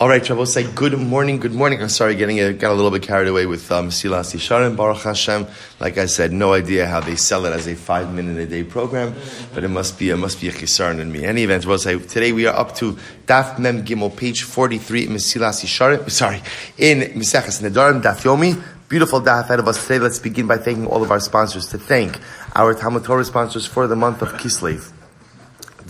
All right, Shabbos say good morning, good morning. I'm sorry, getting a, got a little bit carried away with um, Silas Yisharim, Baruch Hashem. Like I said, no idea how they sell it as a five minute a day program, but it must be, it must be a chisarn in me. Any event, we'll say today we are up to Daf Mem Gimel, page 43 in Silas Yisharim, sorry, in Miseches Nedarim, Daf Yomi. Beautiful daf ahead of us today. Let's begin by thanking all of our sponsors to thank our Talmud Torah sponsors for the month of Kislev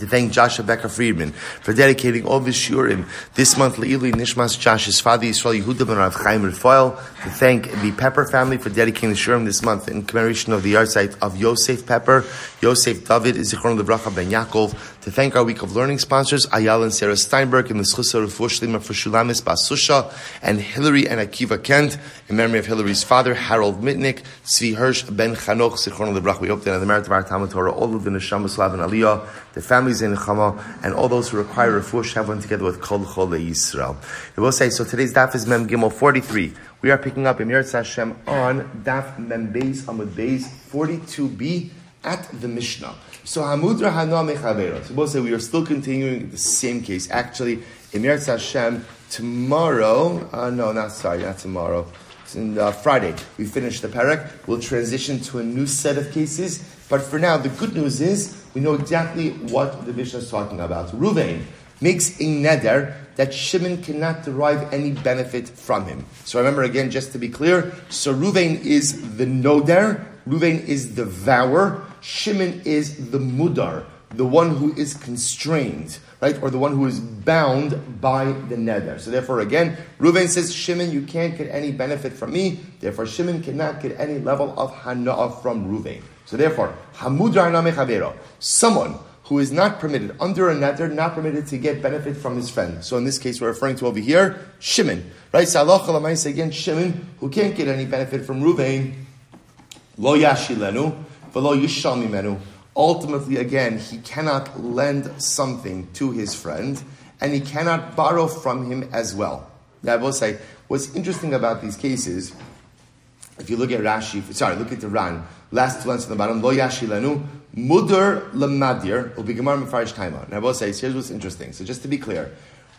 to thank Joshua Becker Friedman for dedicating all his shurim this month Le'ili Nishmas Josh's father Yisrael Yehuda ben Rav Chaim Rafael to thank the Pepper family for dedicating the shurim this month in commemoration of the yahrzeit of Yosef Pepper, Yosef David, Zichron Lebracha Ben Yaakov to thank our week of learning sponsors Ayala and Sarah Steinberg and the Schusa Shlima for Shulamis Basusha and Hillary and Akiva Kent in memory of Hillary's father Harold Mitnick, Tzvi Hirsch Ben Chanoch Zichron Lebracha. We hope that in the merit of our Talmud Torah all of the Neshama Slav and Aliyah, the families in Chama, and all those who require refuah have one together with Kol Chol Yisrael. We will say so. Today's daf is Mem Gimel forty three. We are picking up Emir Hashem on Daf Mem Beis Amud Beis forty two B at the Mishnah. So Hamudra Hana. So we'll say we are still continuing the same case. Actually, Emir Hashem tomorrow. Uh, no, not sorry, not tomorrow. It's In uh, Friday, we finish the parak. We'll transition to a new set of cases. But for now, the good news is we know exactly what the Mishnah is talking about. Ruvain makes a neder that Shimon cannot derive any benefit from him. So remember again, just to be clear, so Ruvain is the noder, Ruvain is the vower, Shimon is the mudar, the one who is constrained, right, or the one who is bound by the neder. So therefore, again, Reuven says, Shimon, you can't get any benefit from me. Therefore, Shimon cannot get any level of hana'ah from Reuven. So therefore, hamudra chavero, someone who is not permitted under a neder, not permitted to get benefit from his friend. So in this case, we're referring to over here Shimon, right? Salach again, Shimon, who can't get any benefit from Reuven. Lo yashilenu, ultimately, again, he cannot lend something to his friend, and he cannot borrow from him as well. Now, I will say, what's interesting about these cases, if you look at Rashi, sorry, look at the Ran, last two lines on the bottom, lo yashilenu, mudur lemadir, will be gemar mefarish kaima. And I will say, here's what's interesting. So just to be clear,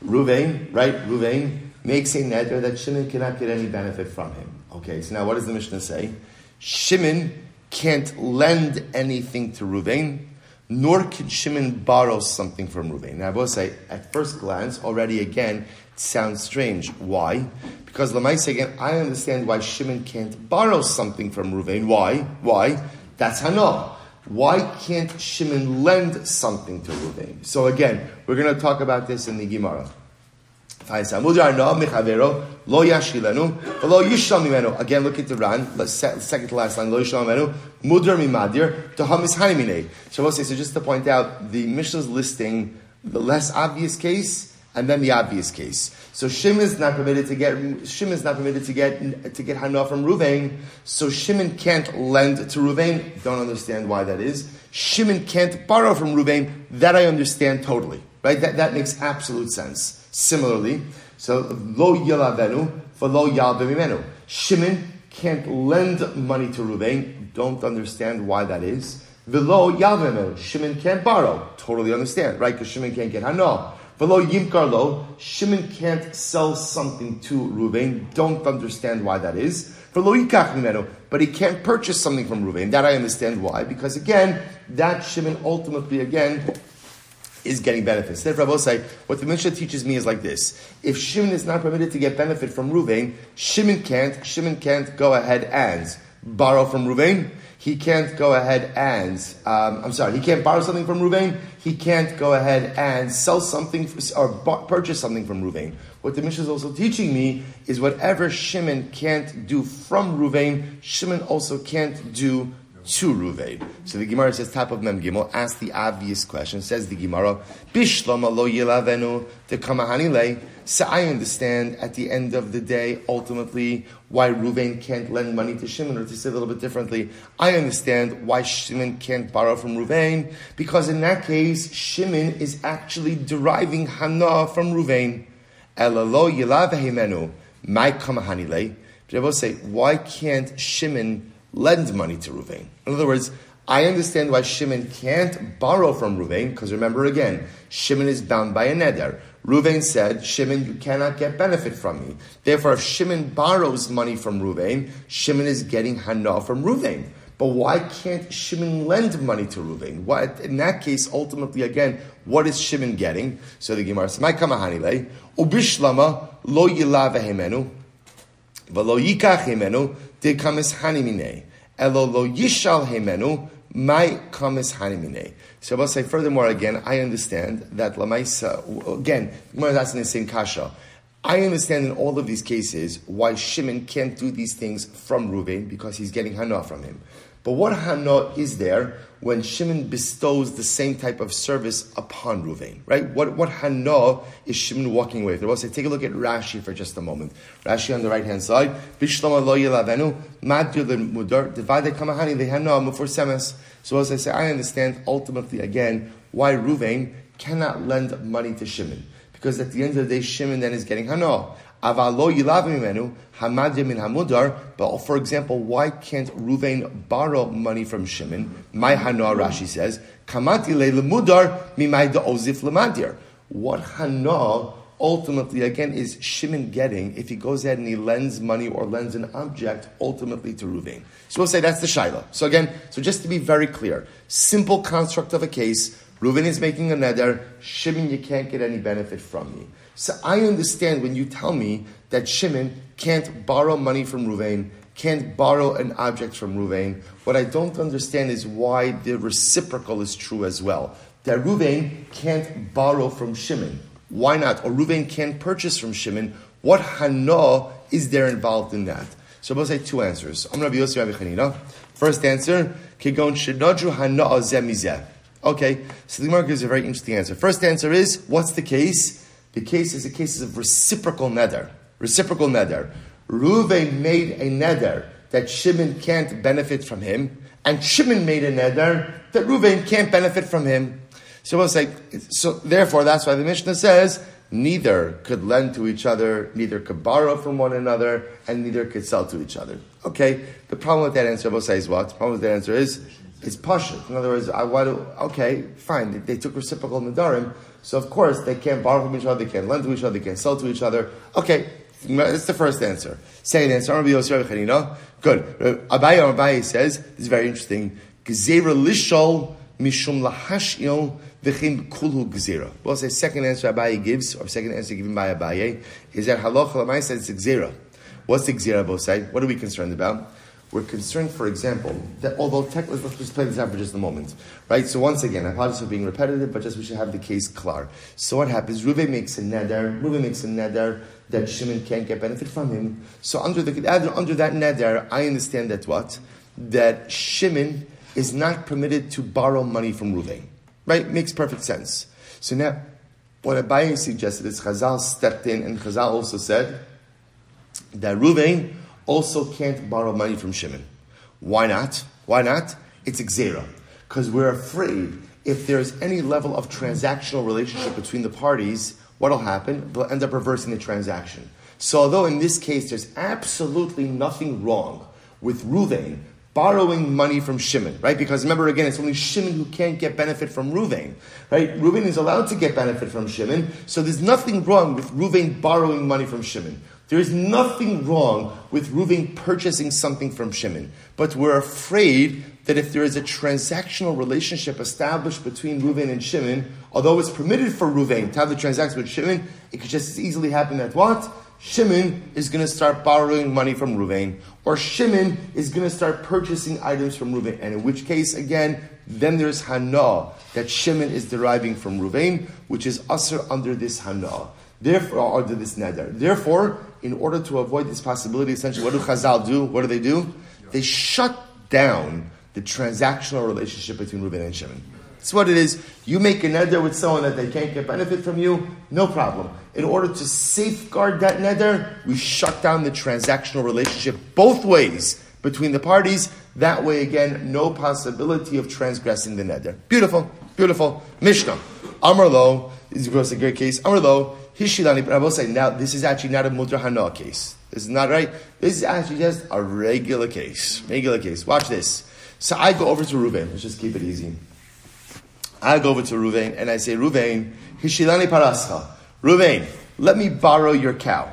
Ruvain, right, Ruvain makes a neder that Shimon cannot get any benefit from him. Okay, so now what does the Mishnah say? Shimon can't lend anything to Ruvain, nor can Shimon borrow something from Ruvain. Now, I will say, at first glance, already again, it sounds strange. Why? Because Lamaisa, again, I understand why Shimon can't borrow something from Ruvain. Why? Why? That's Hana. Why can't Shimon lend something to Ruvain? So again, we're going to talk about this in the Gemara. Again, look at the Ran, second to last line, lo yishal mimenu, mudar mimadir, to hamis hanimine. So say, so just to point out, the Mishnah is listing the less obvious case and then the obvious case. So Shimon is not permitted to get Shimon is not permitted to get to get Hana from Ruvain. So Shimon can't lend to Ruvain. Don't understand why that is. Shimon can't borrow from Ruvain. That I understand totally. Right? That that makes absolute sense. Similarly, so lo yalavenu for lo yalbimimenu. Shimon can't lend money to Ruvain. Don't understand why that is. Velo yalbimimenu. Shimon can't borrow. Totally understand, right? Because Shimon can't get hano. Velo yimkar lo. Shimon can't sell something to Ruvain. Don't understand why that is. But he can't purchase something from Ruvain. That I understand why. Because again, that Shimon ultimately, again, is getting benefits. Therefore, I will say, what the Mishnah teaches me is like this. If Shimon is not permitted to get benefit from Ruvain, Shimon can't, Shimon can't go ahead and borrow from Ruvain. He can't go ahead and, um, I'm sorry, he can't borrow something from Ruvain. He can't go ahead and sell something or purchase something from Ruvain. What the Mishnah is also teaching me is whatever Shimon can't do from Ruvain, Shimon also can't do to Ruvain. So the Gemara says, top of Mem Gimel, ask the obvious question. Says the Gemara, Bishlama lo yilavenu te kamahanile. So I understand at the end of the day, ultimately, why Ruvain can't lend money to Shimon, or to say a little bit differently, I understand why Shimon can't borrow from Ruvain, because in that case, Shimon is actually deriving Hana from Ruvain. Elalo yilavehimenu, my kamahanile. But I will say, why can't Shimon lend money to Ruvain. In other words, I understand why Shimon can't borrow from Ruvain, because remember again, Shimon is bound by a neder. Ruvain said, Shimon, you cannot get benefit from me. Therefore, if Shimon borrows money from Ruvain, Shimon is getting hana from Ruvain. But why can't Shimon lend money to Ruvain? Why, in that case, ultimately, again, what is Shimon getting? So the Gemara says, "My kamahanile ubishlama lo yilava hemenu, v'lo yikach kamis hanimine, elo lo yishal hemenu." My kamis hanimine. So I'll say furthermore again, I understand that Lamaisa, again, Gemara is asking the same kasha. I understand in all of these cases why Shimon can't do these things from Ruvain because he's getting hana from him. But what hana is there when Shimon bestows the same type of service upon Ruvain, right? What, what hana is Shimon walking away from? We'll say, take a look at Rashi for just a moment. Rashi on the right hand side. So as I say, I understand ultimately again why Ruvain cannot lend money to Shimon. Because at the end of the day, Shimon then is getting hana. Avalo hamudar. But for example, why can't Ruvain borrow money from Shimon? My hana Rashi says kamati le'lemudar mimay ozif lemadir. What hana ultimately again is Shimon getting if he goes ahead and he lends money or lends an object ultimately to Ruvain? So we'll say that's the shaila. So again, so just to be very clear, simple construct of a case. Reuven is making a neder. Shimon, you can't get any benefit from me. So I understand when you tell me that Shimon can't borrow money from Ruvain, can't borrow an object from Ruvain. What I don't understand is why the reciprocal is true as well. That Ruvain can't borrow from Shimon. Why not? Or Ruvain can't purchase from Shimon. What hana is there involved in that? So I'll say two answers. I'm Rabbi Yossi Rabbi Chanina. First answer, Kigon Shinodru hana zemizeh. Okay, so the Gemara gives a very interesting answer. First answer is, what's the case? The case is a case of reciprocal neder. Reciprocal neder. Ruvain made a neder that Shimon can't benefit from him, and Shimon made a neder that Ruvain can't benefit from him. So say, so therefore, that's why the Mishnah says, neither could lend to each other, neither could borrow from one another, and neither could sell to each other. Okay, the problem with that answer, we'll say, is what? The problem with that answer is, it's pashut. In other words, I want to, okay, fine, they, they took reciprocal nadarim, so of course they can't borrow from each other, they can't lend to each other, they can't sell to each other. Okay, that's the first answer. Second answer, Rabbi Yosef Good. Uh, Abaye Abaye says, this is very interesting, Gezerah lishol mishum lahashil v'chim kulhu gezerah. Well, say second answer Abaye gives, or second answer given by Abaye, is that halacha says it's gezerah. What's the gezerah both say? What are we concerned about? We're concerned, for example, that although tech, let's, let's just play this out for just a moment, right? So once again, I apologize for being repetitive, but just we should have the case clear. So what happens? Ruve makes a neder. Ruve makes a neder that Shimon can't get benefit from him. So under the under that neder, I understand that what that Shimon is not permitted to borrow money from Ruve, right? Makes perfect sense. So now, what Abaye suggested is Chazal stepped in, and Chazal also said that Ruvain also can't borrow money from Shimon. Why not? Why not? It's Xera. Because we're afraid if there's any level of transactional relationship between the parties, what'll happen? They'll end up reversing the transaction. So, although in this case there's absolutely nothing wrong with Ruvain borrowing money from Shimon, right? Because remember again, it's only Shimon who can't get benefit from Ruvain, right? Ruvain is allowed to get benefit from Shimon, so there's nothing wrong with Ruvain borrowing money from Shimon. There is nothing wrong with Ruvain purchasing something from Shimon, but we're afraid that if there is a transactional relationship established between Ruvain and Shimon, although it's permitted for Ruvain to have the transaction with Shimon, it could just as easily happen that what? Shimon is going to start borrowing money from Ruvain, or Shimon is going to start purchasing items from Ruvain, and in which case, again, then there's Hana that Shimon is deriving from Ruvain, which is usher under this Hana. Therefore, under this neder. Therefore, in order to avoid this possibility, essentially, what do Chazal do? What do they do? They shut down the transactional relationship between Reuben and Shimon. That's what it is. You make a neder with someone that they can't get benefit from you, no problem. In order to safeguard that neder, we shut down the transactional relationship both ways between the parties. That way, again, no possibility of transgressing the neder. Beautiful, beautiful. Mishnah. Amarlo is a great case. Amarlo Hishilani, but I will say now this is actually not a Mudra Hana case. This is not right. This is actually just a regular case. Regular case. Watch this. So I go over to Ruvain. Let's just keep it easy. I go over to Ruvain and I say, Ruvain, Hishilani Parascha. Ruvain, let me borrow your cow.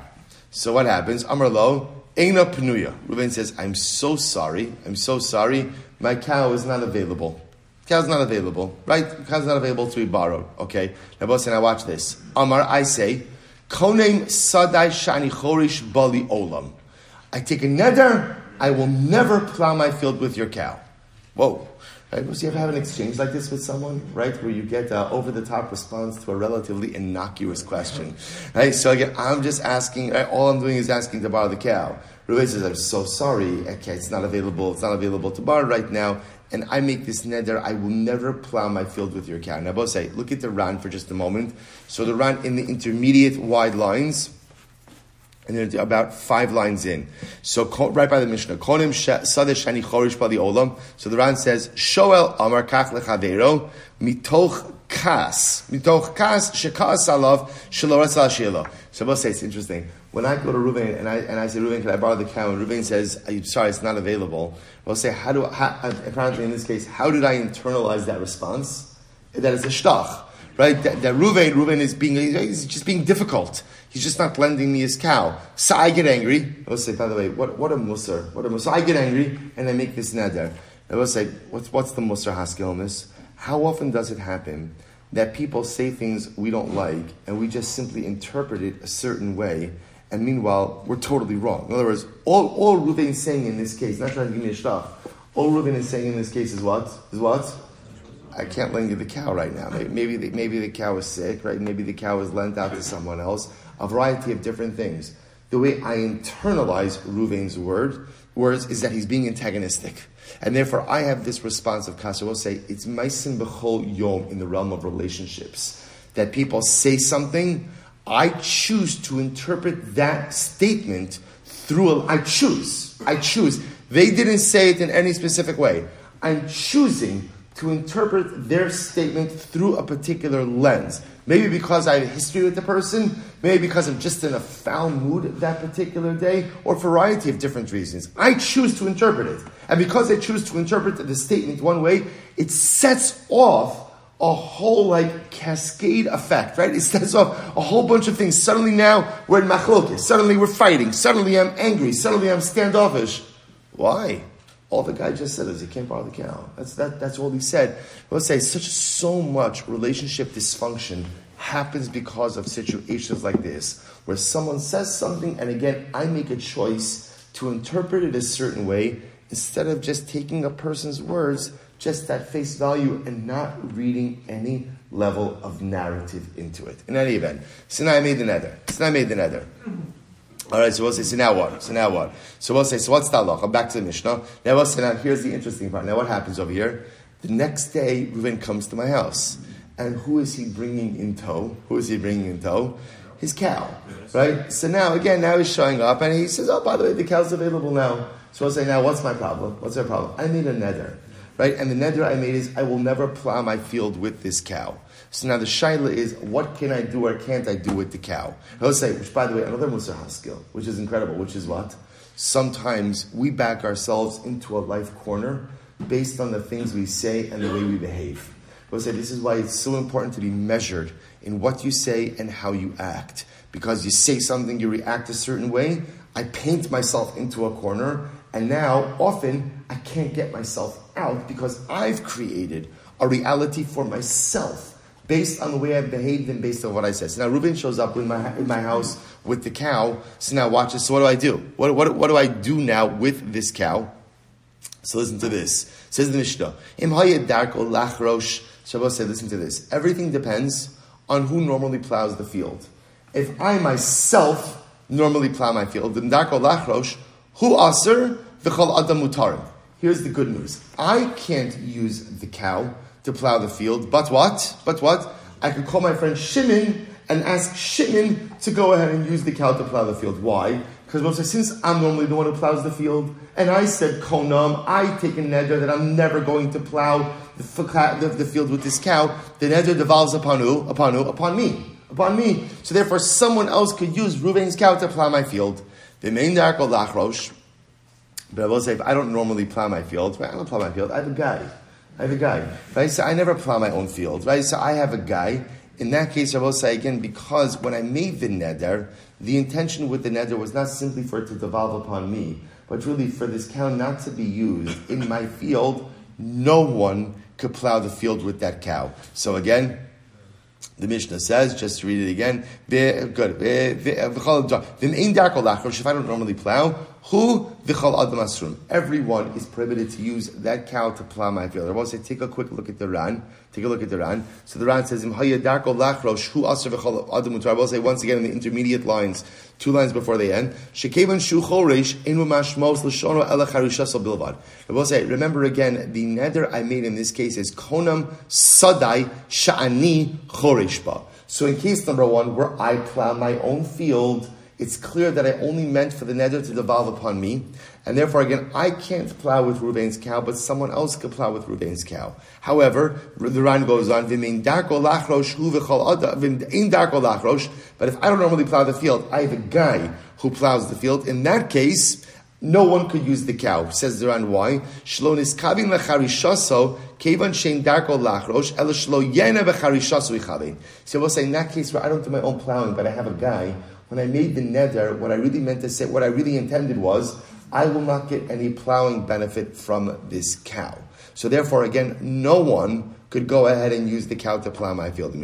So what happens? Amar lo, Eina Penuya. Ruvain says, I'm so sorry. I'm so sorry. My cow is not available. Cow's not available, right? Cow's not available to be borrowed. Okay. Now, boss, now watch this. Amar, I say, Konem Sadai Shani Chorish Bali Olam. I take a neder, I will never plow my field with your cow. Whoa. Right? Was you ever have an exchange like this with someone, right, where you get an over-the-top response to a relatively innocuous question, right? So again, I'm just asking. Right, all I'm doing is asking to borrow the cow. Reuven says, "I'm so sorry. Okay, it's not available. It's not available to borrow right now." And I make this neder, I will never plow my field with your cow. Now, both say, look at the Ran for just a moment. So the Ran in the intermediate wide lines, and then about five lines in. So right by the Mishnah. So the Ran says, Shoel Amar Kach Lechavero Mitoch Kas Mitoch Kas Shekas Alav Shielo. So both say it's interesting. When I go to Ruben and I and I say Ruben, can I borrow the cow? And says, I'm sorry, it's not available. I'll say, how do how, apparently in this case, how did I internalize that response? That is a shtach right? That, that Ruvain, Ruvain is being, he's just being difficult. He's just not lending me his cow. So I get angry. I will say, by the way, what, what a musar. What a musar. So I get angry and I make this neder. I will say, what's, what's the musar haskell this? How often does it happen that people say things we don't like and we just simply interpret it a certain way and meanwhile we're totally wrong? In other words, all, all Ruvain is saying in this case, not trying to give me a stuff, all Ruvain is saying in this case is what? Is what? I can't lend you the cow right now. Maybe, maybe the, maybe the cow is sick, right? Maybe the cow is lent out to someone else. A variety of different things. The way I internalize Ruvain's word, words is that he's being antagonistic. And therefore, I have this response of Kasha. will say, it's meisim b'chol yom in the realm of relationships. That people say something, I choose to interpret that statement through a, I choose. I choose. They didn't say it in any specific way. I'm choosing to interpret their statement through a particular lens. Maybe because I have a history with the person, maybe because I'm just in a foul mood that particular day, or a variety of different reasons. I choose to interpret it. And because I choose to interpret the statement one way, it sets off a whole like cascade effect, right? It sets off a whole bunch of things. Suddenly now we're in machlokes. Suddenly we're fighting. Suddenly I'm angry. Suddenly I'm standoffish. Why? All the guy just said is he can't borrow the cow. That's, that, that's all he said. Let's say such so much relationship dysfunction happens because of situations like this, where someone says something, and again, I make a choice to interpret it a certain way instead of just taking a person's words just at face value and not reading any level of narrative into it. In any event, Sinai made the neder. Sinai made the neder. Mm-hmm. All right, so we'll say, so now what? So now what? So we'll say, so what's the halacha? Back to the Mishnah. Now we'll say, now here's the interesting part. Now what happens over here? The next day, Reuven comes to my house. And who is he bringing in tow? Who is he bringing in tow? His cow, right? So now, again, now he's showing up and he says, oh, by the way, the cow's available now. So I'll say, now what's my problem? What's my problem? I made a neder, right? And the neder I made is, I will never plow my field with this cow. So now the shaila is, what can I do or can't I do with the cow? He'll say, which by the way, another Musa skill, which is incredible, which is what? Sometimes we back ourselves into a life corner based on the things we say and the way we behave. He'll say, this is why it's so important to be measured in what you say and how you act. Because you say something, you react a certain way, I paint myself into a corner, and now often I can't get myself out because I've created a reality for myself based on the way I've behaved and based on what I said. So now Reuben shows up in my, in my house with the cow. So now watch this. So what do I do? What, what, what do I do now with this cow? So listen to this. Says the Mishnah. Im darko lachrosh. Shabbos said, listen to this. Everything depends on who normally plows the field. If I myself normally plow my field, then darko lachrosh, who aser v'chol adam mutarim. Here's the good news. I can't use the cow to plow the field. But what? But what? I could call my friend Shimon and ask Shimon to go ahead and use the cow to plow the field. Why? Because since I'm normally the one who plows the field, and I said konam, I take a neder that I'm never going to plow the, the, field with this cow. The neder devolves upon who? Upon who? Upon me. Upon me. So therefore, someone else could use Ruvain's cow to plow my field. The main dark lachrosh. But I will say, if I don't normally plow my field, I don't plow my field. I have a guy I have a guy, right? So I never plow my own field, right? So I have a guy. In that case, I will say again, because when I made the neder, the intention with the neder was not simply for it to devolve upon me, but really for this cow not to be used in my field. No one could plow the field with that cow. So again, the Mishnah says, just to read it again, good. If I don't normally plow, who v'chol adam. Everyone is prohibited to use that cow to plow my field. I want to say, take a quick look at the Ran. Take a look at the Ran. So the Ran says, "Imhaya darko lachrosh hu aser v'chol adam I will say once again in the intermediate lines, two lines before they end. Shekevan shu choresh enu mashmos l'shono ela bilvad. I will say, remember again, the neder I made in this case is konam sadai sha'ani choreshba. So in case number one, where I plow my own field, it's clear that I only meant for the neder to devolve upon me, and therefore again, I can't plow with Ruvain's cow, but someone else could plow with Ruvain's cow. However, the Ran goes on, but if I don't normally plow the field, I have a guy who plows the field. In that case, no one could use the cow. Says the Ran, why? So we'll say, in that case where I don't do my own plowing, but I have a guy when I made the neder, what I really meant to say, what I really intended was, I will not get any plowing benefit from this cow. So therefore, again, no one could go ahead and use the cow to plow my field.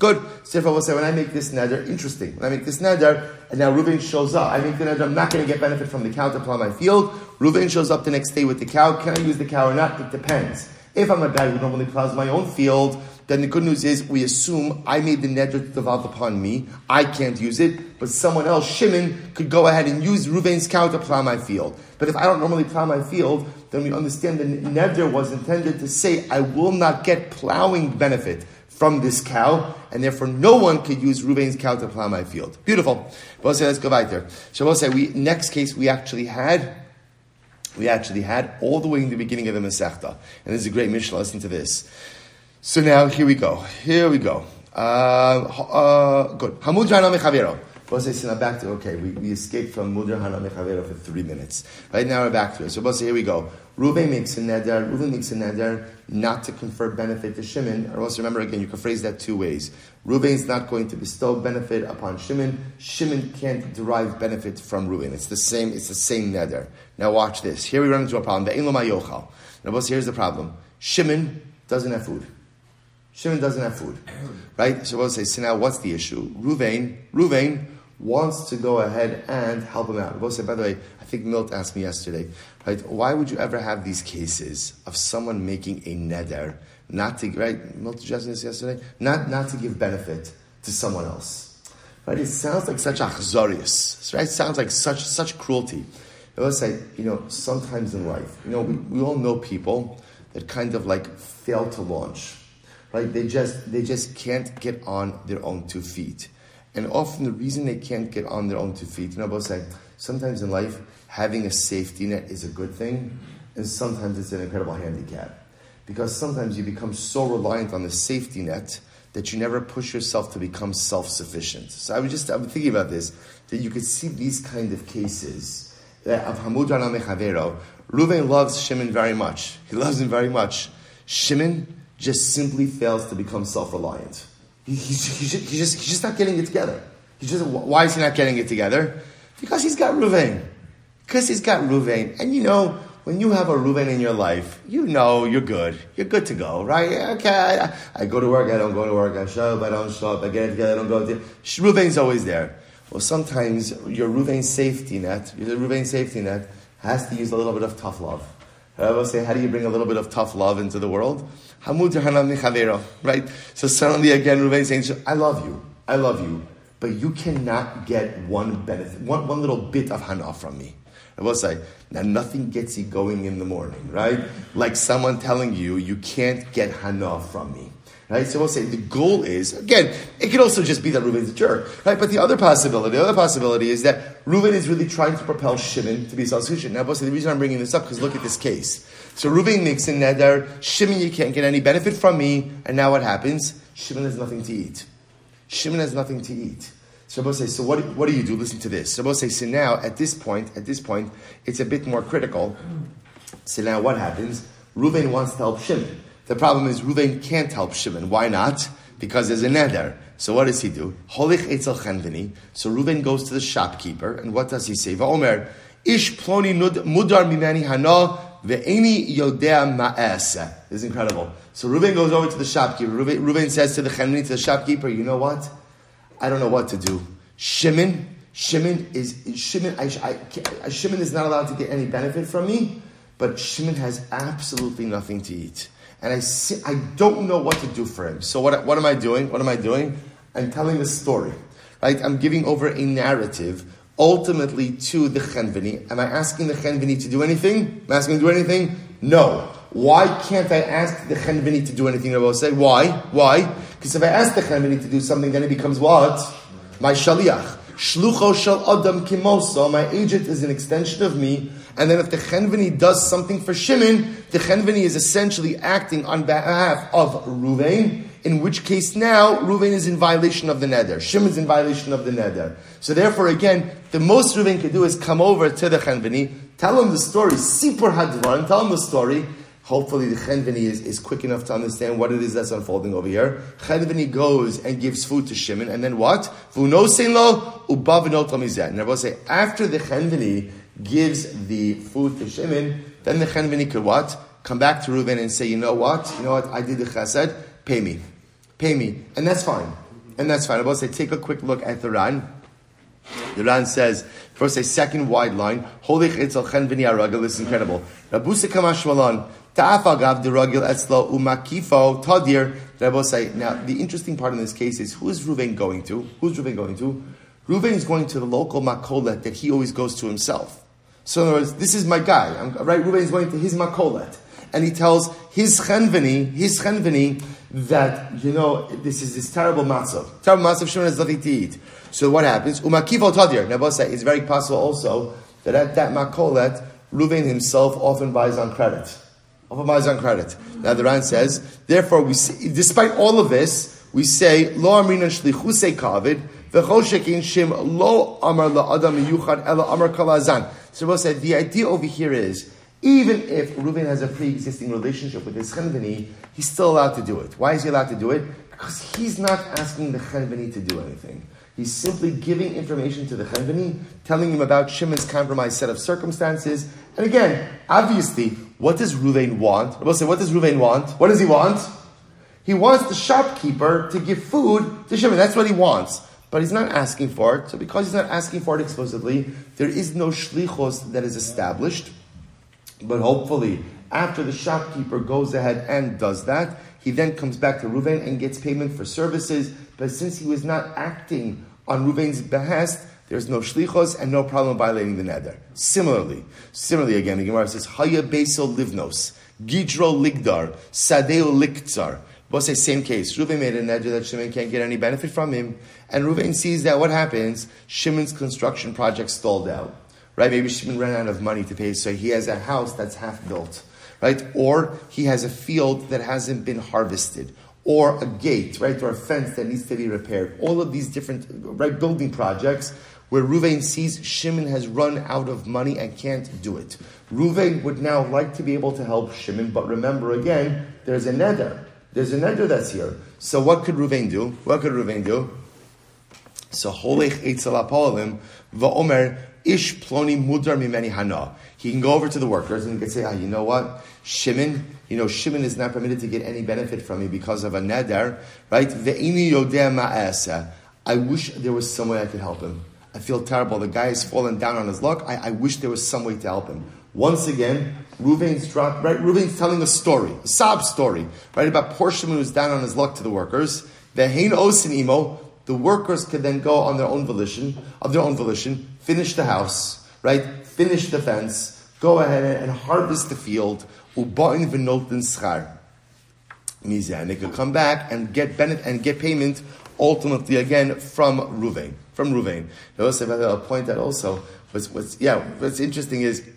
Good. Therefore, we'll say when I make this neder, interesting. When I make this neder, and now Reuven shows up, I make the neder. I'm not going to get benefit from the cow to plow my field. Reuven shows up the next day with the cow. Can I use the cow or not? It depends. If I'm a guy who normally plows my own field, then the good news is we assume I made the neder to devolve upon me. I can't use it, but someone else, Shimon, could go ahead and use Ruvain's cow to plow my field. But if I don't normally plow my field, then we understand the neder was intended to say I will not get plowing benefit from this cow, and therefore no one could use Ruvain's cow to plow my field. Beautiful. Say, let's go back there. So we'll say, we, next case we actually had, we actually had all the way in the beginning of the Masechta. And this is a great Mishnah. Listen to this. So now here we go. Here we go. Uh, uh, good. Hamud Hana. Bose now back to okay. We, we escaped from Mudra Hana Mechavero for three minutes. Right now we're back to it. So Bose, here we go. Ruven makes a neder. Ruven makes a neder not to confer benefit to Shimon. Or also remember again, you can phrase that two ways. is not going to bestow benefit upon Shimon. Shimon can't derive benefit from Ruven. It's the same. It's the same neder. Now watch this. Here we run into a problem. The Ein Now, Bose, here's the problem. Shimon doesn't have food. Shimon doesn't have food, right? So we'll say, so now what's the issue? Ruvain, Ruvain wants to go ahead and help him out. We'll say, by the way, I think Milt asked me yesterday, right? Why would you ever have these cases of someone making a neder, not to, right? Milt asked this yesterday, not, not to give benefit to someone else, right? It sounds like such achzarius, right? It sounds like such, such cruelty. I will say, you know, sometimes in life, you know, we, we all know people that kind of like fail to launch right? They just they just can't get on their own two feet, and often the reason they can't get on their own two feet, you know, both say sometimes in life having a safety net is a good thing, and sometimes it's an incredible handicap, because sometimes you become so reliant on the safety net that you never push yourself to become self-sufficient. So I was just I was thinking about this that you could see these kind of cases that of Hamud Mechavero. Ruven loves Shimon very much. He loves him very much. Shimon just simply fails to become self-reliant. He, he's, he's, he's, just, he's just not getting it together. He's just, why is he not getting it together? Because he's got Ruvain. Because he's got Ruvain. And you know, when you have a Ruvain in your life, you know you're good. You're good to go, right? Okay, I, I go to work, I don't go to work, I show up, I don't show up, I get it together, I don't go. To, Ruvain's always there. Well, sometimes your Ruvain safety net, your Ruvain safety net, has to use a little bit of tough love. I will say, how do you bring a little bit of tough love into the world? Right? So suddenly again, Ruvain is saying, I love you. I love you. But you cannot get one benefit, one, one little bit of hana from me. I will say, now nothing gets you going in the morning, right? Like someone telling you, you can't get hana from me. Right? So we'll say the goal is, again, it could also just be that Reuven's a jerk, right? But the other possibility, the other possibility is that Reuven is really trying to propel Shimon to be self-sufficient. Now, we'll say the reason I'm bringing this up, because look at this case. So Reuven makes in Neder, Shimon, you can't get any benefit from me, and now what happens? Shimon has nothing to eat. Shimon has nothing to eat. So Rabbi say, so what, what do you do? Listen to this. So Rabbi say, so now at this point, at this point, it's a bit more critical. So now what happens? Ruvain wants to help Shimon. The problem is Ruvain can't help Shimon. Why not? Because there's a neder. So what does he do? Holich etzel. So Ruvain goes to the shopkeeper, and what does he say? Va'omer, ish ploni mudar mimani ve'eni yodea ma'aseh. This is incredible. So Ruvain goes over to the shopkeeper. Ruvain says to the chenveni, to the shopkeeper, you know what? I don't know what to do. Shimon, Shimon is Shimon. I, I, Shimon is not allowed to get any benefit from me, but Shimon has absolutely nothing to eat and I, see, I don't know what to do for him. So what, what am I doing? What am I doing? I'm telling a story, right? I'm giving over a narrative ultimately to the Chenveni. Am I asking the Chenveni to do anything? Am I asking to do anything? No. Why can't I ask the Chenveni to do anything? I will say, why? Why? Because if I ask the Chenveni to do something, then it becomes what? My shaliach. Shlucho shel adam kimoso. My agent is an extension of me. And then if the Chenveni does something for Shimon, the Chenveni is essentially acting on behalf of Ruvain, in which case now Ruvain is in violation of the neder. Shimon is in violation of the neder. So therefore, again, the most Ruvain could do is come over to the Chenveni, tell him the story, Sipur Hadvar, tell him the story, Hopefully, the Chenveni is, is quick enough to understand what it is that's unfolding over here. Chenveni goes and gives food to Shimon, and then what? And I will say, after the Chenveni gives the food to Shimon, then the Chenveni could what? Come back to Reuven and say, you know what? You know what? I did the chesed. Pay me. Pay me. And that's fine. And that's fine. I will say, take a quick look at the Ran. The Ran says, first a second wide line, Holy Chitzel Chenveni Aragel, this is incredible. Rabusa Kamashmalan, Ta'afagav deragil etzlo umakifo tadir. Rabbi say. Now, the interesting part in this case is who is Ruvain going to? Who's Ruvain going to? Ruvain is going to the local makolet that he always goes to himself. So in other words, this is my guy. I'm, right? Ruvain is going to his makolet. And he tells his chenveni, his chenveni, that, you know, this is this terrible matzah. Terrible matzah, Shimon has nothing to eat. So what happens? Umakifo tadir. Say, it's very possible also that at that makolet, Ruvain himself often buys on credit of a Mazan credit. Now the Ran says, therefore, we see, despite all of this, we say, Lo amrinan shlichuse kavid, v'chol shim lo amar la adam yuchad ela amar kalazan. So we'll the idea over here is, even if Reuven has a pre-existing relationship with his chenveni, he's still allowed to do it. Why is he allowed to do it? Because he's not asking the chenveni to do anything. He's simply giving information to the chenveni, telling him about Shimon's compromised set of circumstances. And again, obviously, what does Ruvain want? I will say, what does Ruvain want? What does he want? He wants the shopkeeper to give food to Shimon. That's what he wants. But he's not asking for it. So because he's not asking for it explicitly, there is no shlichos that is established. But hopefully, after the shopkeeper goes ahead and does that, he then comes back to Ruvain and gets payment for services. But since he was not acting on Ruvain's behest, there's no shlichos and no problem violating the neder. Similarly, similarly again, the Gemara says, Haya beso livnos, gidro ligdar, sadeo liktzar. Both say same case. Reuven made a neder that Shimon can't get any benefit from him, and Reuven sees that what happens, Shimon's construction project stalled out. Right? Maybe Shimon ran out of money to pay, so he has a house that's half built. Right? Or he has a field that hasn't been harvested or a gate, right, or a fence that needs to be repaired. All of these different right building projects where Ruvain sees Shimon has run out of money and can't do it. Ruvain would now like to be able to help Shimon, but remember again, there's a neder. There's a neder that's here. So what could Ruvain do? What could Ruvain do? So holech eitzalapolim va'omer ish ploni mudar mimeni hana. He can go over to the workers and he can say, ah, you know what? Shimon, you know, Shimon is not permitted to get any benefit from me because of a neder, right? Ve'ini yodeh ma'asa. I wish there was some way I could help him. I feel terrible. The guy has fallen down on his luck. I, I wish there was some way to help him. Once again, Ruvain's dropped, right? Ruvain's telling a story, a sob story, right? About poor Shimon who's down on his luck to the workers. The Hain Osin Imo, the workers could then go on their own volition, of their own volition, finish the house, right? Finish the fence, go ahead and harvest the field, ubain schar. Mizan. They could come back and get benefit and get payment ultimately again from Ruvain from Ruvain. I'll point that also, what's, what's, yeah, what's interesting is,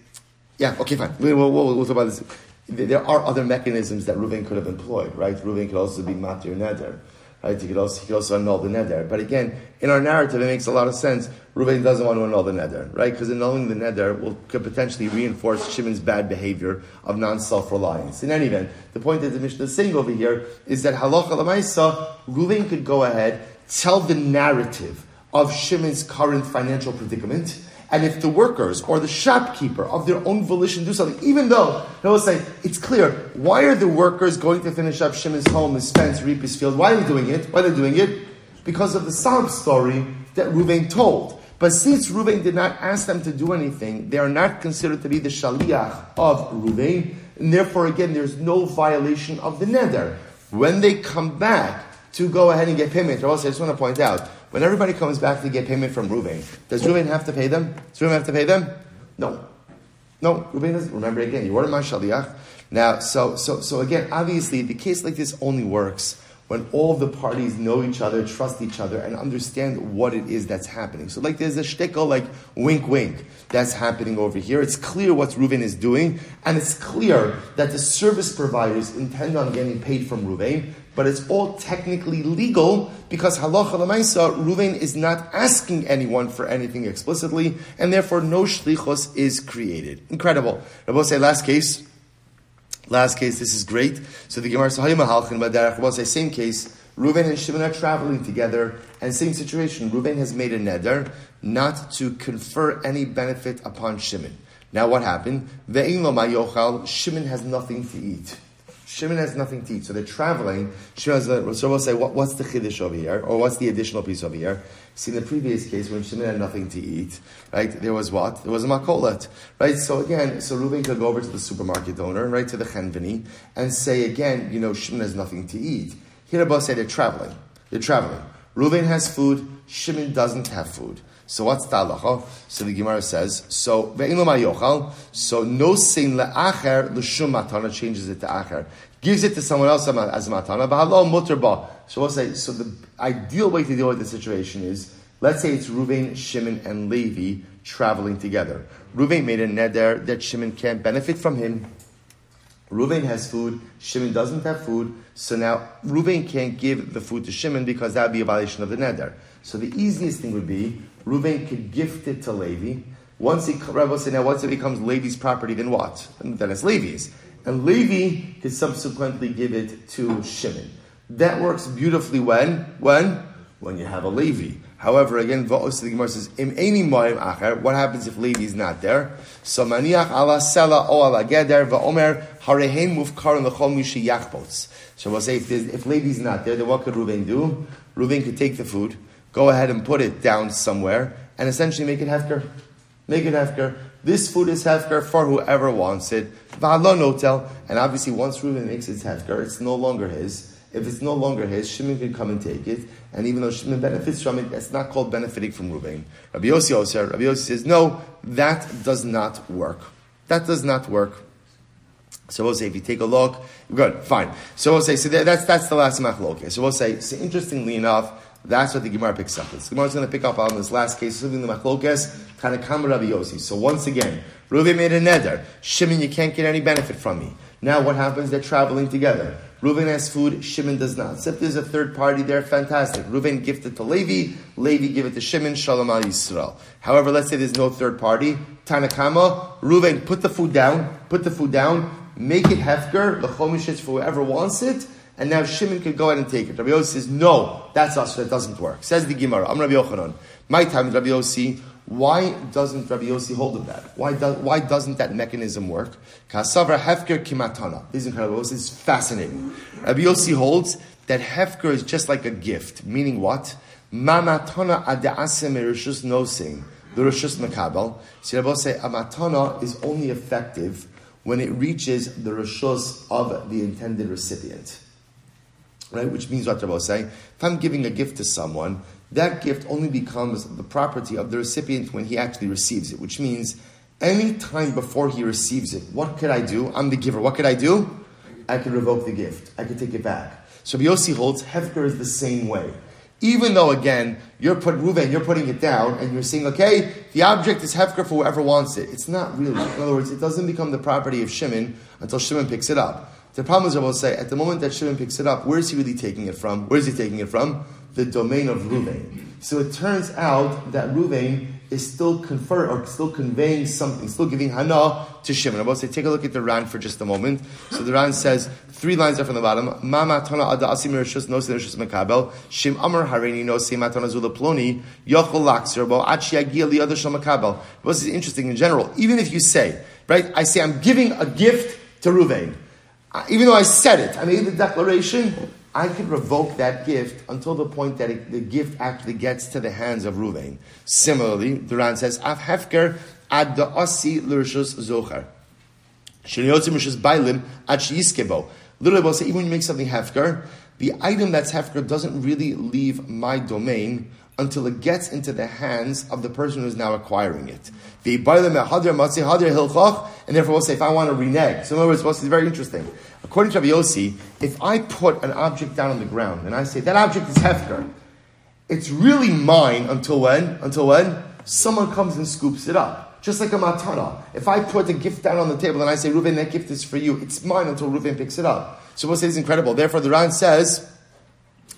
yeah, okay, fine. We'll, we'll, we'll talk about this. There are other mechanisms that Ruvain could have employed, right? Ruvain could also be Matir Neder. Right? He could also, he could also annul the neder. But again, in our narrative, it makes a lot of sense. Reuven doesn't want to annul the neder, right? Because annulling the neder will, could potentially reinforce Shimon's bad behavior of non-self-reliance. In any event, the point that the Mishnah is saying over here is that halacha lamaisa, Reuven could go ahead, tell the narrative of Shimon's current financial predicament, and if the workers or the shopkeeper of their own volition do something, even though they will say it's clear, why are the workers going to finish up Shimon's home, his fence, reap his field? Why are they doing it? Why are they doing it? Because of the sob story that Ruvain told. But since Ruvain did not ask them to do anything, they are not considered to be the shaliach of Ruvain, and therefore, again, there's no violation of the neder. When they come back to go ahead and get payment, also, I just want to point out when everybody comes back to get payment from Ruvain, does Ruvain have to pay them? Does Ruvain have to pay them? No. No, Ruvain doesn't. Remember again, you were my shaliach. Now, so, so, so again, obviously, the case like this only works when all the parties know each other, trust each other, and understand what it is that's happening. So, like, there's a shtickle, like, wink, wink, that's happening over here. It's clear what Reuven is doing, and it's clear that the service providers intend on getting paid from Reuven, but it's all technically legal because halacha lemaisa, Reuven is not asking anyone for anything explicitly, and therefore no shlichos is created. Incredible. Rabbi say, last case, Last case, this is great. So the Gemara Sahayim Mahalchin Baderach will say, same case, Reuven and Shimon are traveling together, and same situation. Reuven has made a neder not to confer any benefit upon Shimon. Now what happened? Ve'in lo Shimon has nothing to eat. Shimon has nothing to eat, so they're traveling. Shimon has so say, what, what's the chiddush over here, or what's the additional piece over here? See, in the previous case, when Shimon had nothing to eat, right, there was what? There was a makolet, right? So again, so Reuven could go over to the supermarket owner, right, to the chenveni, and say again, you know, Shimon has nothing to eat. Here, Abba say they're traveling. They're traveling. Reuven has food. Shimon doesn't have food. So what's the halacha? So the Gemara says, so yochal. So no sin le'acher l'shum matana changes it to acher, gives it to someone else as matana. So we'll say, so the ideal way to deal with the situation is, let's say it's Ruvain, Shimon, and Levi traveling together. Ruvain made a neder that Shimon can't benefit from him. Ruvain has food, Shimon doesn't have food, so now Ruvain can't give the food to Shimon because that would be a violation of the neder. So the easiest thing would be Reuven could gift it to Levi. Once he, Rabbi said, now once it becomes Levi's property, then what? And then it's Levi's. And Levi could subsequently give it to Shimon. That works beautifully when? When? When you have a Levi. However, again, the Gemara says, Im acher. What happens if Levi is not there? So maniach ala sela o ala geder va'omer harehein mufkar l'chol mishi yachbots. So we'll say if, if Levi's not there, then what could Reuven do? Reuven could take the food, go ahead and put it down somewhere, and essentially make it hefker. Make it hefker. This food is hefker for whoever wants it. notel. And obviously, once Reuben makes it hefker, it's no longer his. If it's no longer his, Shimon can come and take it. And even though Shimon benefits from it, that's not called benefiting from Reuben. Rabbi Yossi also, Rabbi Yossi says, no, that does not work. That does not work. So we'll say, if you take a look, good, fine. So we'll say, so that's, that's the last machlok. So we'll say, so interestingly enough, that's what the Gemara picks up. The Gemara is going to pick up on this last case, something the Machlokes, Tanakam Rabbi Yossi. So once again, Reuven made a neder. Shimon, you can't get any benefit from me. Now what happens? They're traveling together. Reuven has food, Shimon does not. Except there's a third party there, fantastic. Reuven gifted to Levi, Levi give it to Shimon, Shalom al Yisrael. However, let's say there's no third party. Tanakama, Reuven, put the food down, put the food down, make it hefker, the chomishitz for whoever wants it, and now Shimon could go ahead and take it. Rabbi Yossi says, no, that's us, that doesn't work. Says the Gemara, I'm Rabbi Yochanan. My time, Rabbi Yossi, why doesn't Rabbi Yossi hold of that? Why, do, why doesn't that mechanism work? Kasavra hefker kimatana. This is incredible. This is fascinating. Rabbi Yossi holds that hefker is just like a gift, meaning what? Mamatana adasem erishus nosing. The rishus makabel. So Rabbi say a matana is only effective when it reaches the rishus of the intended recipient right? Which means what Rabbi saying, if I'm giving a gift to someone, that gift only becomes the property of the recipient when he actually receives it, which means any time before he receives it, what could I do? I'm the giver. What could I do? I could revoke the gift. I could take it back. So Yossi holds Hefker is the same way. Even though again you're put Ruven, you're putting it down, and you're saying, okay, the object is Hefker for whoever wants it. It's not really. In other words, it doesn't become the property of Shimon until Shimon picks it up. The problem is, I will say, at the moment that Shimon picks it up, where is he really taking it from? Where is he taking it from? The domain of Ruvain. So it turns out that Ruvain is still confer or still conveying something, still giving hana to Shimon. I will say, take a look at the Ran for just a moment. So the Ran says three lines are from the bottom. Mama tana ada asim rishus no rishus mekabel shim amar harini no matana zula ploni yochol lakser bo achi yagia li other interesting in general. Even if you say right, I say I'm giving a gift to Ruvain, even though I said it, I made the declaration. I could revoke that gift until the point that it, the gift actually gets to the hands of Ruvain. Similarly, the Ran says, Af hefker ad the osi l'rishus zocher. Shenyotzim rishus bailim ad sheyiskebo. Literally, we'll say, even when you make something hefker, the item that's hefker doesn't really leave my domain until it gets into the hands of the person who is now acquiring it. The And therefore, we'll say, if I want to renege. So, in other words, it's very interesting. According to Rabbi Yossi, if I put an object down on the ground and I say, that object is Hefker, it's really mine until when? Until when? Someone comes and scoops it up. Just like a matana. If I put a gift down on the table and I say, Ruven, that gift is for you, it's mine until Ruven picks it up. So we'll say it's incredible. Therefore, the Ran says,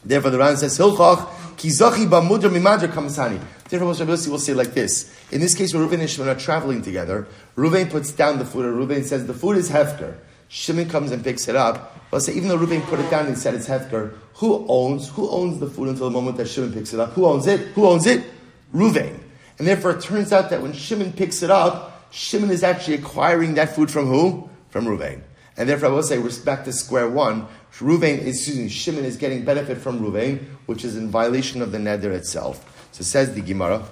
therefore the Ran says, Hilchach, kizachi ba'mudr mimadr kamsani. Therefore, Rabbi Yossi will say like this. In this case, where Ruven and Shimon are traveling together, Ruven puts down the food, and Ruven says, the food is Hefker. Shimon comes and picks it up. Let's say even though Reuben put it down and said it's hefker, who owns who owns the food until the moment that Shimon picks it up? Who owns it? Who owns it? Reuven. And therefore, it turns out that when Shimon picks it up, Shimon is actually acquiring that food from who? From Reuven. And therefore, I will say, respect to square one. Reuven is, excuse me, Shimon is getting benefit from Reuven, which is in violation of the neder itself. So says the Gemara.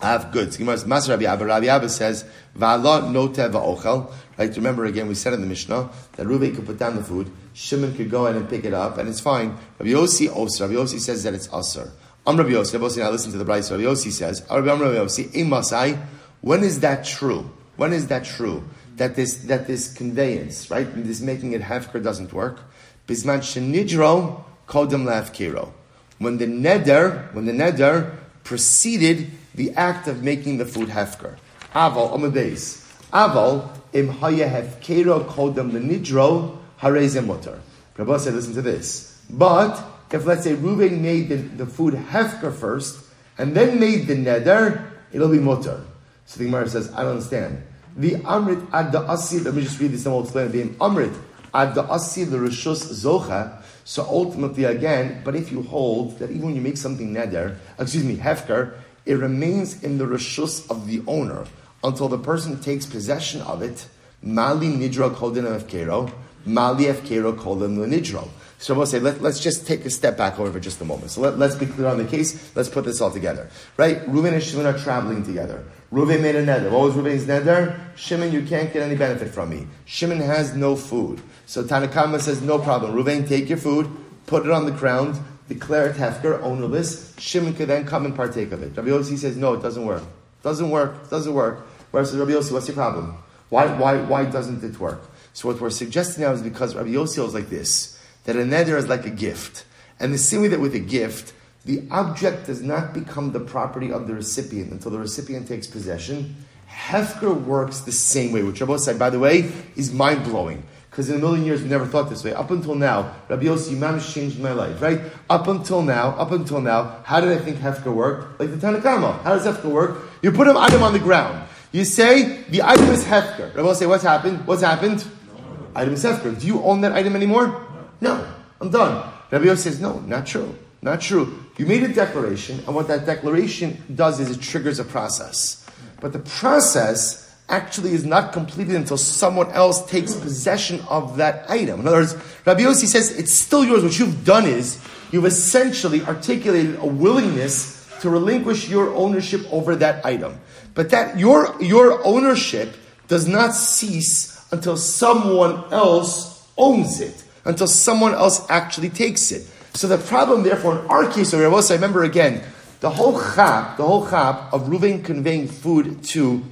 I have goods. Gemara's Maser Rabbi Abba. Rabbi Abba says, "Va'ala no ochel." Right? Remember again, we said in the Mishnah that Reuven could put down the food, Shimon could go in and pick it up, and it's fine. Rabbi Yossi Oser. Rabbi Yossi says that it's Aser. I'm Rabbi Yossi. Rabbi Yossi, now listen to the brisa. Rabbi Yossi says, Rabbi Yossi, Masai. When is that true? When is that true? That this that this conveyance, right? This making it hefker doesn't work. Bisman shenidro kodem lafkiro. When the neder, when the neder preceded the act of making the food hefker. Aval base. Aval im haya hefkero kodem lenidro harezem mutter. Rabbi said, listen to this. But if let's say Reuben made the, the food hefker first and then made the neder, it'll be mutter. So the Gemara says, I don't understand. The amrit ad the asi. Let me just read this and we'll explain. The amrit ad the asi the rishus zocha. So ultimately, again, but if you hold that even when you make something neder, excuse me, hefker, it remains in the rishus of the owner until the person takes possession of it. Mali nidra kodin efkero, mali efkero kodin nidro. So we'll say, let, us just take a step back over for just a moment. So let, us be clear on the case. Let's put this all together. Right? Reuven and Shimon are traveling together. Reuven made a neder. What was Reuven's neder? Shimon, you can't get any benefit from me. Shimon has no food. So Tanna Kamma says, no problem. Reuven, take your food, put it on the ground, declare it hefker, ownerless. Shimon could then come and partake of it. Rabbi Yossi says, no, it doesn't work. Doesn't work. Doesn't work. Whereas Rabbi Yossi, what's your problem? Why, why, why doesn't it work? So what we're suggesting now is because Rabbi Yossi is like this, that a neder is like a gift. And the same way that with a gift, the object does not become the property of the recipient until the recipient takes possession. Hefker works the same way, which Rabbi said, by the way, is mind blowing. Because in a million years we never thought this way. Up until now, Rabbi Yossi Imam has changed my life, right? Up until now, up until now, how did I think Hefker work? Like the Tanna Kamma. How does Hefker work? You put an item on the ground. You say the item is Hefker. Rabbi say, what's happened? What's happened? No. Item is Hefker. Do you own that item anymore? No. I'm done. Rabbi Yossi says, no, not true. Not true. You made a declaration, and what that declaration does is it triggers a process. But the process actually is not completed until someone else takes possession of that item. In other words, Rabbi Yossi says it's still yours. What you've done is you've essentially articulated a willingness to relinquish your ownership over that item. But that your, your ownership does not cease until someone else owns it, until someone else actually takes it. So the problem, therefore, in our case, I remember again, the whole chap, the whole chap of Reuven conveying food to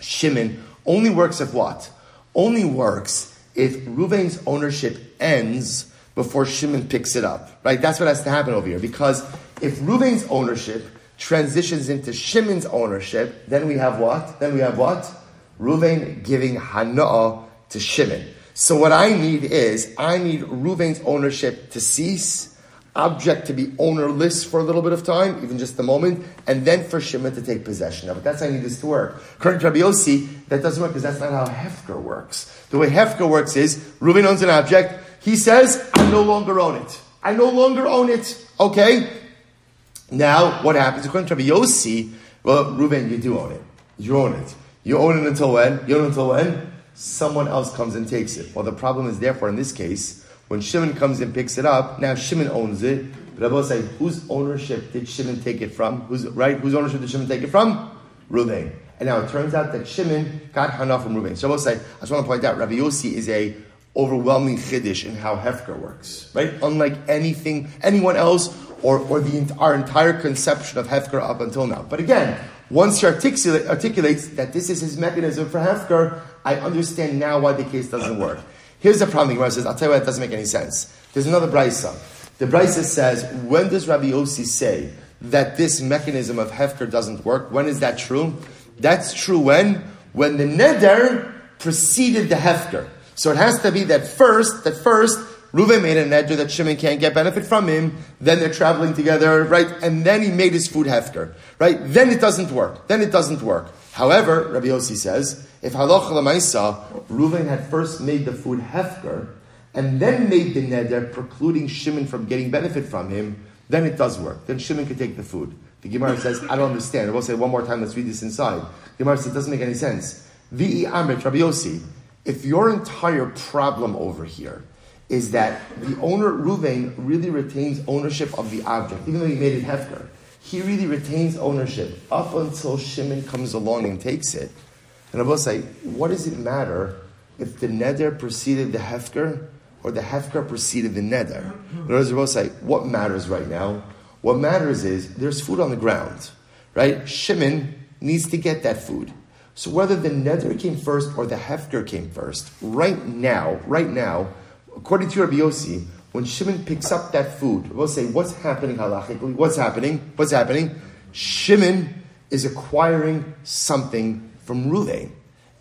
Shimon only works if what? Only works if Ruvain's ownership ends before Shimon picks it up. Right? That's what has to happen over here. Because if Ruvain's ownership transitions into Shimon's ownership, then we have what? Then we have what? Ruvain giving Hana'ah to Shimon. So what I need is, I need Ruvain's ownership to cease, object to be ownerless for a little bit of time, even just a moment, and then for Shimon to take possession of it. That's how I need this to work. To Rabbi Yossi, that doesn't work because that's not how Hefker works. The way Hefker works is, Reuven owns an object, he says, I no longer own it. I no longer own it. Okay? Now, what happens? According to Rabbi Yossi, well, Reuven, you do own it. You own it. You own it until when? You own it until when? Someone else comes and takes it. Well, the problem is, therefore, in this case, when Shimon comes and picks it up, now Shimon owns it. But Rabbi say, whose ownership did Shimon take it from? Right? Whose ownership did Shimon take it from? Reuven. And now it turns out that Shimon got Hana from Reuven. So I will say, I just want to point out, Rabbi Yossi is a overwhelming chiddush in how Hefker works, right? Unlike anything, anyone else, or, or the, our entire conception of Hefker up until now. But again, once he articulate, articulates that this is his mechanism for Hefker, I understand now why the case doesn't work. Here's the problem. The Gemara says, I'll tell you why it doesn't make any sense. There's another brisa. The brisa says, when does Rabbi Yossi say that this mechanism of hefker doesn't work? When is that true? That's true when when the neder preceded the hefker. So it has to be that first, that first, Reuven made a neder that Shimon can't get benefit from him. Then they're traveling together, right? And then he made his food hefker, right? Then it doesn't work. Then it doesn't work. However, Rabbi Yossi says, if halacha lemaisa, Reuven had first made the food hefker, and then made the neder precluding Shimon from getting benefit from him, then it does work. Then Shimon could take the food. The Gemara says, I don't understand. I will say one more time, let's read this inside. The Gemara says, it doesn't make any sense. Vi'i Amrit, Rabbi Yossi, if your entire problem over here is that the owner, Reuven, really retains ownership of the object, even though he made it hefker, he really retains ownership up until Shimon comes along and takes it. And I will say, what does it matter if the neder preceded the hefker or the hefker preceded the neder? In other words, I will say, what matters right now? What matters is there's food on the ground, right? Shimon needs to get that food. So whether the neder came first or the hefker came first, right now, right now, according to Rabbi Yossi, when Shimon picks up that food, we'll say, what's happening halachically? What's happening? What's happening? Shimon is acquiring something from Ruvain.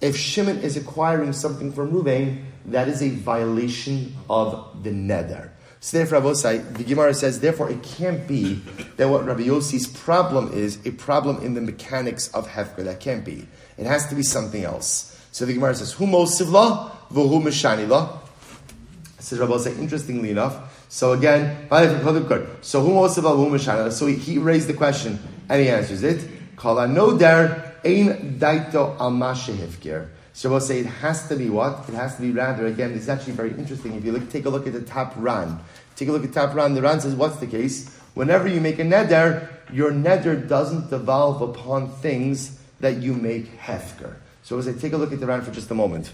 If Shimon is acquiring something from Ruvain, that is a violation of the neder. So therefore, Rabbi the Gemara says, therefore, it can't be that what Rabbi Yossi's problem is a problem in the mechanics of Hefker. That can't be. It has to be something else. So the Gemara says, Hu mosivla, v'hu mishanila. Says Rabbi say, interestingly enough. So again, so who wants to So he raised the question and he answers it. Kala no der ein daito amashehivkir. So we'll say it has to be what? It has to be rather. Again, this is actually very interesting. If you look, take a look at the top ran. Take a look at top ran. The ran says, what's the case? Whenever you make a neder, your neder doesn't devolve upon things that you make hefker. So we'll say, take a look at the ran for just a moment.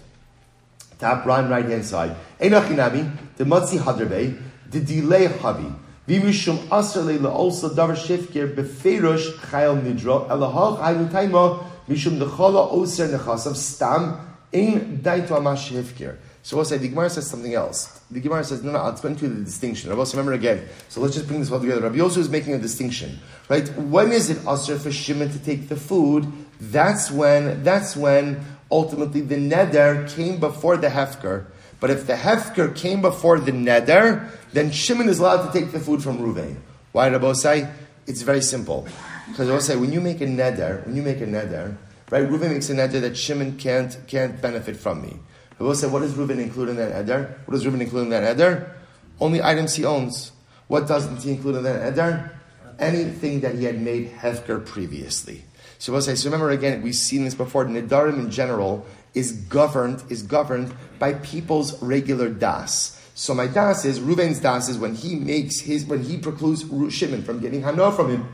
Top line right hand side. Einachinami, the matzi hadrabe, the delay havi. Vimishum asr leila also davar shifkir beferush chayel nidro elahach haynu taima mishum dechala oser nechasav stam in daitu amash shifkir. So we'll the Gemara says something else. The Gemara says, no, no, I'll explain to you the distinction. Rabbi, remember again. So let's just bring this all together. Rabbi Yosef is making a distinction, right? When is it usher for Shimon to take the food? That's when. That's when ultimately the neder came before the hefker. But if the hefker came before the neder, then Shimon is allowed to take the food from Ruvain. Why did say? It's very simple. Because Rabbi say, when you make a neder, when you make a neder, right, Ruvain makes a neder that Shimon can't, can't benefit from me. Rabbi say, what does Ruvain include in that neder? What does Ruvain include in that neder? Only items he owns. What doesn't he include in that neder? Anything that he had made hefker previously. So we'll say, so remember again, we've seen this before. Nidarim in general is governed is governed by people's regular das. So my das is Ruven's das is when he makes his when he precludes Shimon from getting hana from him.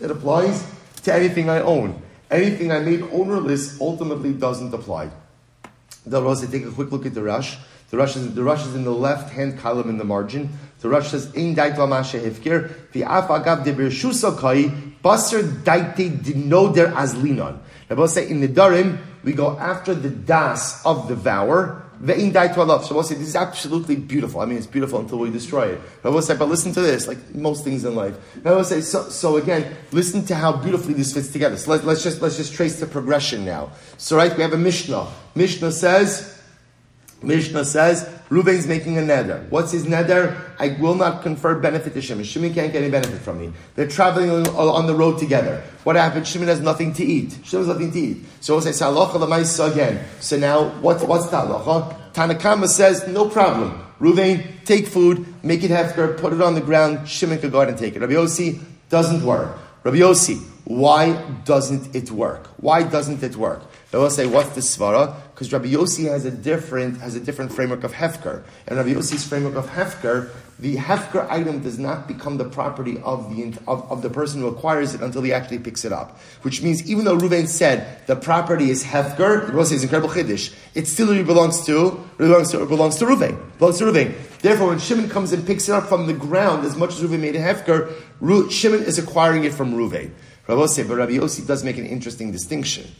It applies to anything I own. Anything I made ownerless ultimately doesn't apply. The Rosh, take a quick look at the Rosh. The Rosh is, the Rosh is in the left hand column in the margin. The Rush says, "In daitva masha hifkir the af agav de birshusa kai Basar daite dinoder azlinon. Rabbi say in the Darim, we go after the das of the vower. Ve'in dai love. So we'll say this is absolutely beautiful. I mean, it's beautiful until we destroy it. Rabbi say, but listen to this, like most things in life. Rabbi say, so, so again, listen to how beautifully this fits together. So let, let's just let's just trace the progression now. So right, we have a Mishnah. Mishnah says, Mishnah says Ruvain's making a neder. What's his neder? I will not confer benefit to Shimon. Shimon can't get any benefit from me. They're traveling on, the road together. What happened? Shimon has nothing to eat. Shimon has nothing to eat. So we'll say Salacha Lamaisa again. So now what, what's the halacha? Tanna Kamma says no problem. Ruvain, take food, make it hefker, put it on the ground. Shimon can go ahead and take it. Rabbi Yossi doesn't work. Rabbi Yossi, why doesn't it work? Why doesn't it work? They will say, what's the svara? Because Rabbi Yossi has a different has a different framework of hefker, and Rabbi Yossi's framework of hefker, the hefker item does not become the property of the of, of the person who acquires it until he actually picks it up. Which means even though Ruvain said the property is hefker, the Yossi is incredible chiddush. It still belongs to belongs to belongs to Ruvain. Belongs to Ruvain. Therefore, when Shimon comes and picks it up from the ground, as much as Ruvain made a hefker, Shimon is acquiring it from Ruvain. Rabbi Yossi, but Rabbi Yossi does make an interesting distinction.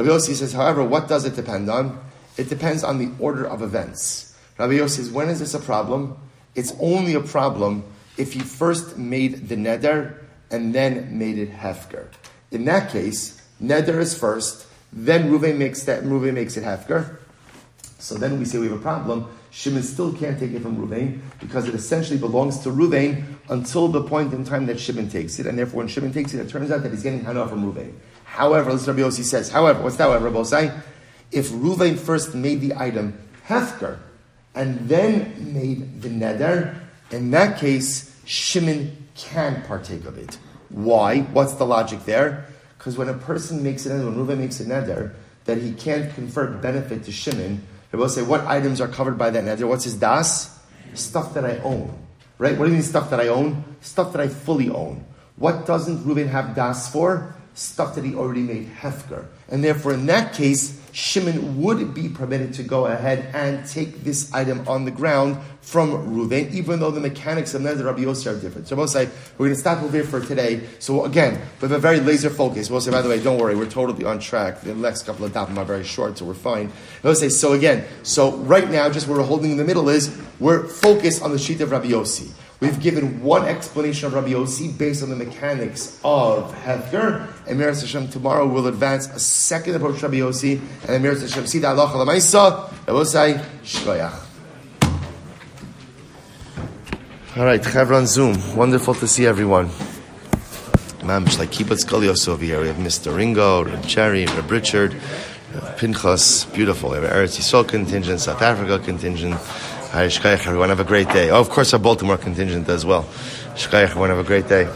Rabbi Yossi says, however, what does it depend on? It depends on the order of events. Rabbi Yossi says, when is this a problem? It's only a problem if you first made the neder and then made it hefker. In that case, neder is first, then Ruvain makes that Ruvain makes it hefker. So then we say we have a problem. Shimon still can't take it from Ruvain because it essentially belongs to Ruvain until the point in time that Shimon takes it, and therefore when Shimon takes it, it turns out that he's getting hana from Ruvain. However, this Rabbi Yossi says, however, what's that, Rabbi Yossi? If Ruvain first made the item hefker and then made the neder, in that case, Shimon can partake of it. Why? What's the logic there? Because when a person makes it, when Ruvain makes a neder, that he can't confer benefit to Shimon, they will say, what items are covered by that neder? What's his das? Stuff that I own. Right? What do you mean stuff that I own? Stuff that I fully own. What doesn't Reuben have das for? Stuff that he already made hefker. And therefore, in that case, Shimon would be permitted to go ahead and take this item on the ground from Ruvain, even though the mechanics of Neder Rabbi Yossi are different. So we'll say, we're going to stop over here for today. So again, with a very laser focus, we'll by the way, don't worry, we're totally on track. The next couple of dapim are very short, so we're fine. We'll say, so again, so right now, just what we're holding in the middle is, we're focused on the sheet of Rabbi Yossi. We've given one explanation of Rabbi Yossi based on the mechanics of Hefker, and Miras Hashem tomorrow will advance a second approach to Rabbi Yossi, and Miras Hashem see the Allah Lamaisa, Rabbi Shkoyach. All right, Chevron Zoom. Wonderful to see everyone. Mamish like Kibbutz Golios over here. We have Mr. Ringo, Reb Cherry, Reb Richard, Pinchas. Beautiful. We have Eretz Yisrael contingent, South Africa contingent. Hi, Shkayach, everyone. Have a great day. Oh, of course, our Baltimore contingent as well. Shkayach, everyone. Have a great day.